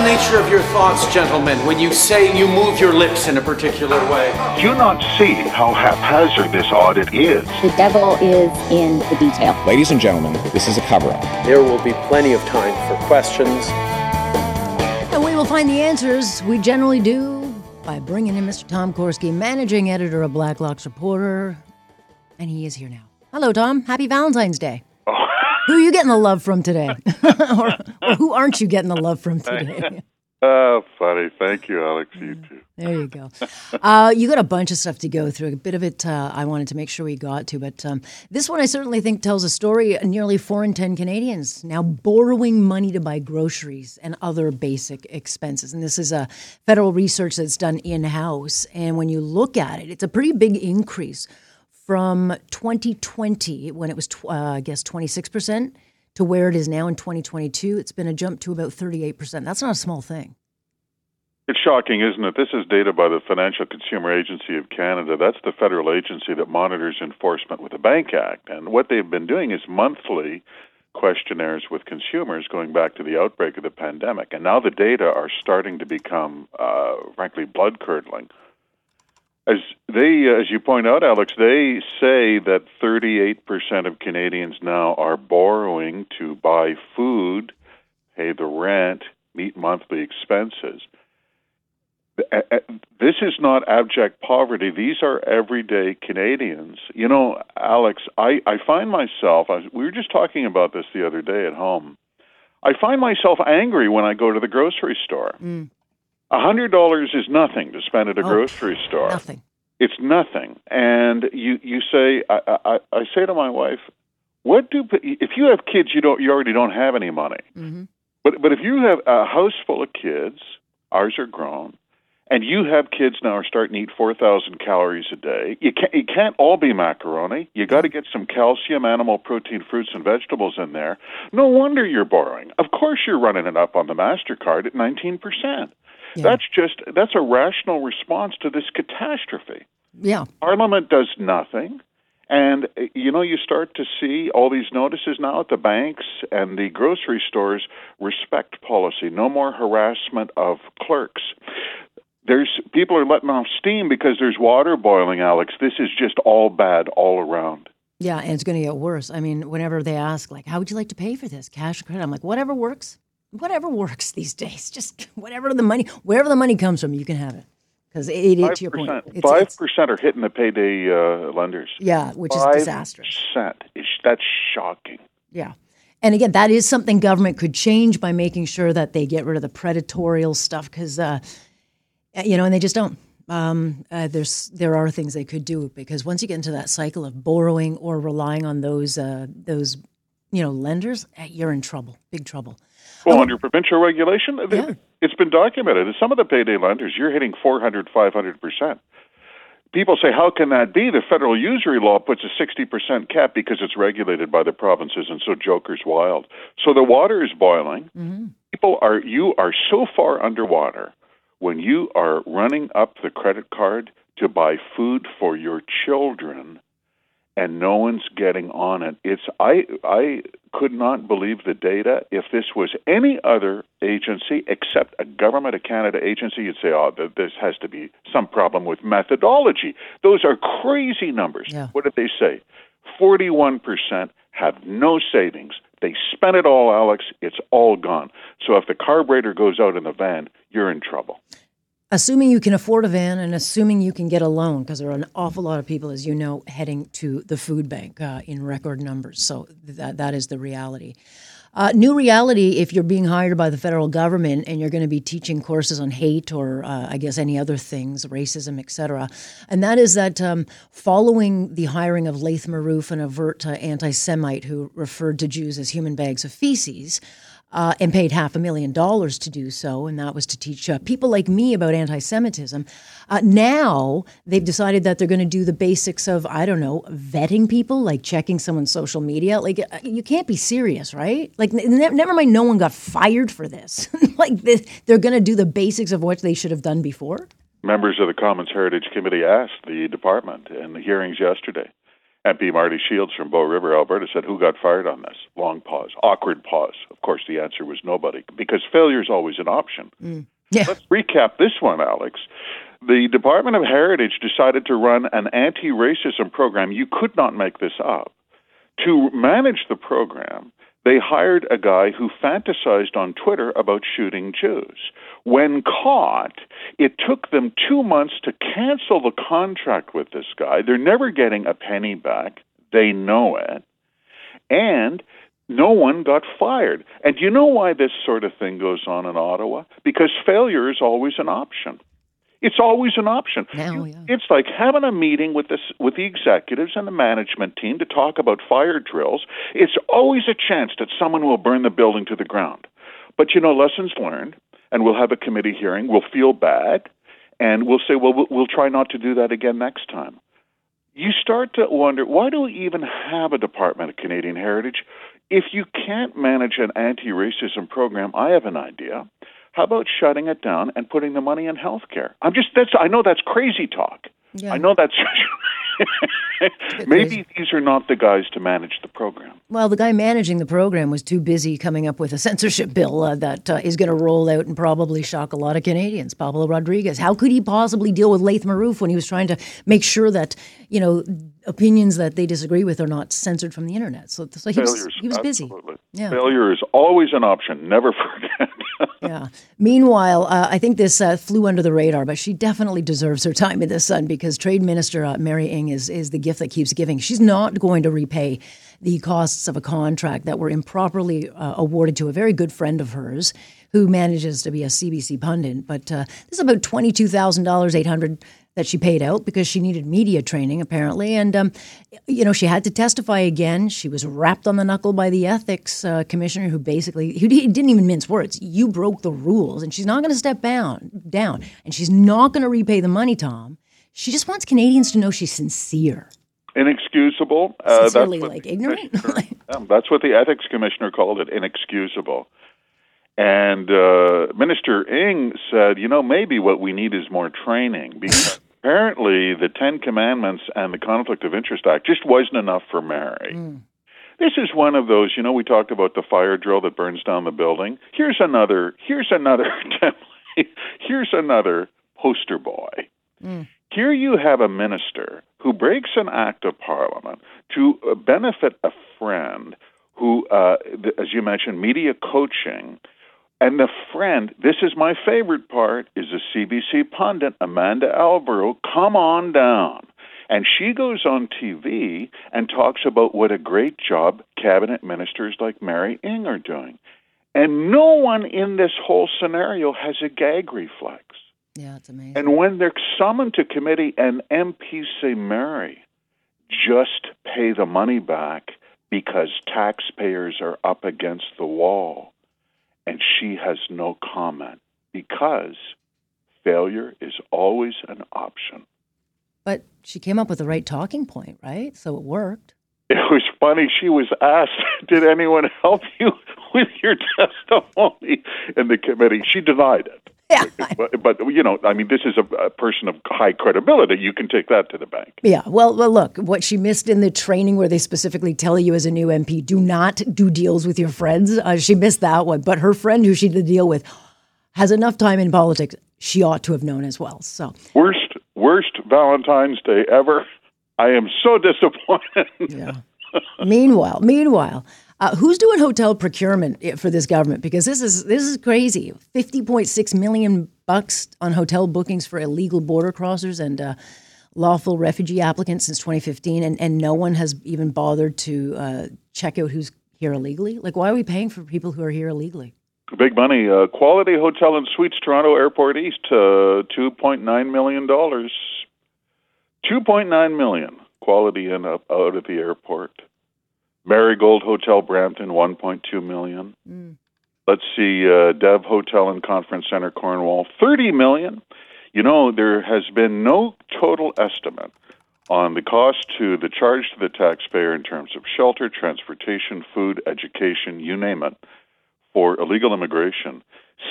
the nature of your thoughts, gentlemen, when you say you move your lips in a particular way? Do you not see how haphazard this audit is? The devil is in the detail. Ladies and gentlemen, this is a cover up. There will be plenty of time for questions. And we will find the answers. We generally do by bringing in Mr. Tom Korski, managing editor of Blacklock's Reporter. And he is here now. Hello, Tom. Happy Valentine's Day. Who are you getting the love from today? or, or who aren't you getting the love from today? Oh, funny. Thank you, Alex. You too. There you go. Uh, you got a bunch of stuff to go through. A bit of it uh, I wanted to make sure we got to, but um, this one I certainly think tells a story. Nearly four in 10 Canadians now borrowing money to buy groceries and other basic expenses. And this is a federal research that's done in house. And when you look at it, it's a pretty big increase from 2020, when it was, uh, I guess, 26%, to where it is now in 2022. It's been a jump to about 38%. That's not a small thing. It's shocking, isn't it? This is data by the Financial Consumer Agency of Canada. That's the federal agency that monitors enforcement with the Bank Act. And what they've been doing is monthly questionnaires with consumers going back to the outbreak of the pandemic. And now the data are starting to become, uh, frankly, blood curdling. As they, as you point out, Alex, they say that 38% of Canadians now are borrowing to buy food, pay the rent, meet monthly expenses. This is not abject poverty. These are everyday Canadians. You know, Alex, I, I find myself, I, we were just talking about this the other day at home. I find myself angry when I go to the grocery store. Mm. A hundred dollars is nothing to spend at a Oh, grocery store. Nothing. It's nothing. And you you say I, I I say to my wife, what do if you have kids you don't you already don't have any money. hmm But but if you have a house full of kids, ours are grown, and you have kids now are starting to eat four thousand calories a day. You can't you can't all be macaroni. You got to get some calcium, animal protein, fruits and vegetables in there. No wonder you're borrowing. Of course you're running it up on the Mastercard at nineteen percent. Yeah. That's just that's a rational response to this catastrophe. Yeah. Parliament does nothing. And uh, you know, you start to see all these notices now at the banks and the grocery stores respect policy, no more harassment of clerks. There's people are letting off steam because there's water boiling, Alex. This is just all bad all around. Yeah, and it's going to get worse. I mean, whenever they ask, like, how would you like to pay for this? Cash or credit? I'm like, whatever works. Whatever works these days. Just whatever the money, wherever the money comes from, you can have it. Because it, it, to your point, five percent are hitting the payday uh, lenders. yeah, which is Five disastrous. percent. Is that's shocking. Yeah. And again, that is something government could change by making sure that they get rid of the predatorial stuff because, uh, you know, and they just don't. Um, uh, there's there are things they could do because once you get into that cycle of borrowing or relying on those uh, those you know lenders, eh, you're in trouble, big trouble. Well, under provincial regulation, Yeah. it's been documented. Some of the payday lenders, you're hitting 400, 500%. People say, how can that be? The federal usury law puts a 60% cap because it's regulated by the provinces, and so joker's wild. So the water is boiling. People are, you are so far underwater when you are running up the credit card to buy food for your children and no one's getting on it. It's I I could not believe the data. If this was any other agency except a government of Canada agency, you'd say, "Oh, th- this has to be some problem with methodology." Those are crazy numbers. Yeah. What did they say? Forty-one percent have no savings. They spent it all, Alex. It's all gone. So if the carburetor goes out in the van, you're in trouble. Assuming you can afford a van and assuming you can get a loan, because there are an awful lot of people, as you know, heading to the food bank uh, in record numbers. So that, that is the reality. Uh, new reality if you're being hired by the federal government and you're going to be teaching courses on hate or uh, I guess any other things, racism, etc. And that is that um, following the hiring of Laith Marouf, an overt uh, anti-Semite who referred to Jews as human bags of feces, uh, and paid half a million dollars to do so, and that was to teach uh, people like me about anti Semitism. Uh, now they've decided that they're going to do the basics of, I don't know, vetting people, like checking someone's social media. Like, uh, you can't be serious, right? Like, ne- never mind, no one got fired for this. like, this, they're going to do the basics of what they should have done before. members of the Commons Heritage Committee asked the department in the hearings yesterday. MP Marty Shields from Bow River, Alberta said, Who got fired on this? Long pause, awkward pause. Of course, the answer was nobody because failure is always an option. Mm. Yeah. Let's recap this one, Alex. The Department of Heritage decided to run an anti racism program. You could not make this up. To manage the program, they hired a guy who fantasized on Twitter about shooting Jews. When caught, it took them two months to cancel the contract with this guy. They're never getting a penny back. They know it. And no one got fired. And you know why this sort of thing goes on in Ottawa? Because failure is always an option. It's always an option. Now, yeah. It's like having a meeting with this with the executives and the management team to talk about fire drills. It's always a chance that someone will burn the building to the ground. But you know, lessons learned, and we'll have a committee hearing. We'll feel bad, and we'll say, well, we'll, we'll try not to do that again next time. You start to wonder why do we even have a Department of Canadian Heritage? If you can't manage an anti-racism program, I have an idea. How about shutting it down and putting the money in healthcare? I'm just that's I know that's crazy talk. Yeah. I know that's maybe these are not the guys to manage the program. Well, the guy managing the program was too busy coming up with a censorship bill uh, that uh, is going to roll out and probably shock a lot of Canadians. Pablo Rodriguez. How could he possibly deal with Laith Marouf when he was trying to make sure that you know opinions that they disagree with are not censored from the internet? So, so he was he was busy. absolutely. Yeah. Failure is always an option. Never forget. Yeah. Meanwhile, uh, I think this uh, flew under the radar, but she definitely deserves her time in the sun because Trade Minister uh, Mary Is is the gift that keeps giving. She's not going to repay the costs of a contract that were improperly uh, awarded to a very good friend of hers who manages to be a CBC pundit. But uh, this is about twenty two thousand dollars, eight hundred that she paid out because she needed media training apparently, and um, you know she had to testify again. She was wrapped on the knuckle by the ethics uh, commissioner, who basically who didn't even mince words. You broke the rules, and she's not going to step down. Down, and she's not going to repay the money, Tom. She just wants Canadians to know she's sincere. Inexcusable. Uh, that's Sincerely, what like, the ignorant? yeah, that's what the ethics commissioner called it. Inexcusable. And uh, Minister Ng said, you know, maybe what we need is more training because apparently the Ten Commandments and the Conflict of Interest Act just wasn't enough for Mary. This is one of those, you know, we talked about the fire drill that burns down the building. Here's another, here's another. Here's another poster boy. Here you have a minister who breaks an act of parliament to uh, benefit a friend who, uh, as you mentioned, media coaching. And the friend, this is my favorite part, is a CBC pundit, Amanda Alvaro. Come on down. And she goes on TV and talks about what a great job cabinet ministers like Mary Ng are doing. And no one in this whole scenario has a gag reflex. Yeah, it's amazing. And when they're summoned to committee and MPs say, Mary, just pay the money back because taxpayers are up against the wall. And she has no comment because failure is always an option. But she came up with the right talking point, right? So it worked. It was funny. She was asked, Did anyone help you with your testimony in the committee? She denied it. Yeah. But, but you know, I mean, this is a, a person of high credibility. You can take that to the bank. Yeah. Well, well, look, what she missed in the training where they specifically tell you as a new MP, do not do deals with your friends. Uh, she missed that one. But her friend who she did deal with has enough time in politics. She ought to have known as well. So, Worst, worst Valentine's Day ever. I am so disappointed. yeah. meanwhile, meanwhile, uh, who's doing hotel procurement for this government? Because this is this is crazy. Fifty point six million bucks on hotel bookings for illegal border crossers and uh, lawful refugee applicants since 2015, and, and no one has even bothered to uh, check out who's here illegally. Like, why are we paying for people who are here illegally? Big money. Uh, Quality Hotel and Suites, Toronto Airport East, uh, two point nine million dollars. Two point nine million. Quality in up out of the airport. Marigold Hotel Brampton, one point two million. Let's see, uh, Dev Hotel and Conference Center Cornwall, thirty million. You know, there has been no total estimate on the cost to the charge to the taxpayer in terms of shelter, transportation, food, education, you name it, for illegal immigration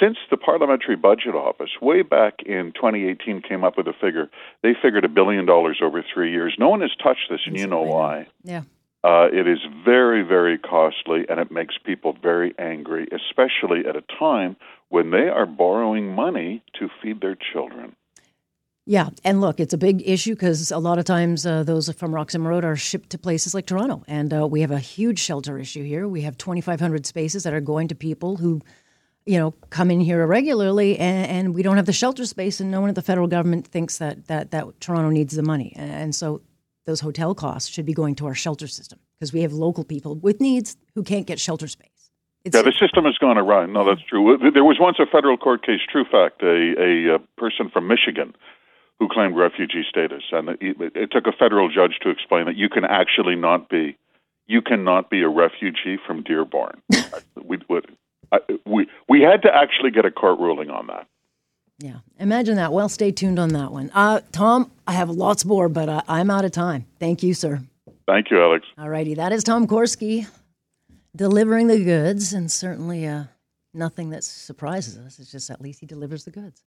since the Parliamentary Budget Office, way back in 2018, came up with a figure, they figured a billion dollars over three years. No one has touched this, and you know why. Yeah. Uh, it is very, very costly, and it makes people very angry, especially at a time when they are borrowing money to feed their children. Yeah, and look, it's a big issue because a lot of times uh, those from Roxham Road are shipped to places like Toronto, and uh, we have a huge shelter issue here. We have 2,500 spaces that are going to people who, you know, come in here irregularly, and, and, we don't have the shelter space, and no one at the federal government thinks that that that Toronto needs the money, and, and so those hotel costs should be going to our shelter system because we have local people with needs who can't get shelter space. It's yeah, the system has gone awry. No, that's true. There was once a federal court case, true fact, a, a, person from Michigan who claimed refugee status, and it, it took a federal judge to explain that you can actually not be, you cannot be a refugee from Dearborn. we, we we had to actually get a court ruling on that. Imagine that. Well, stay tuned on that one. Uh, Tom, I have lots more, but uh, I'm out of time. Thank you, sir. Thank you, Alex. All righty, that is Tom Korski delivering the goods, and certainly uh, nothing that surprises us. It's just at least he delivers the goods.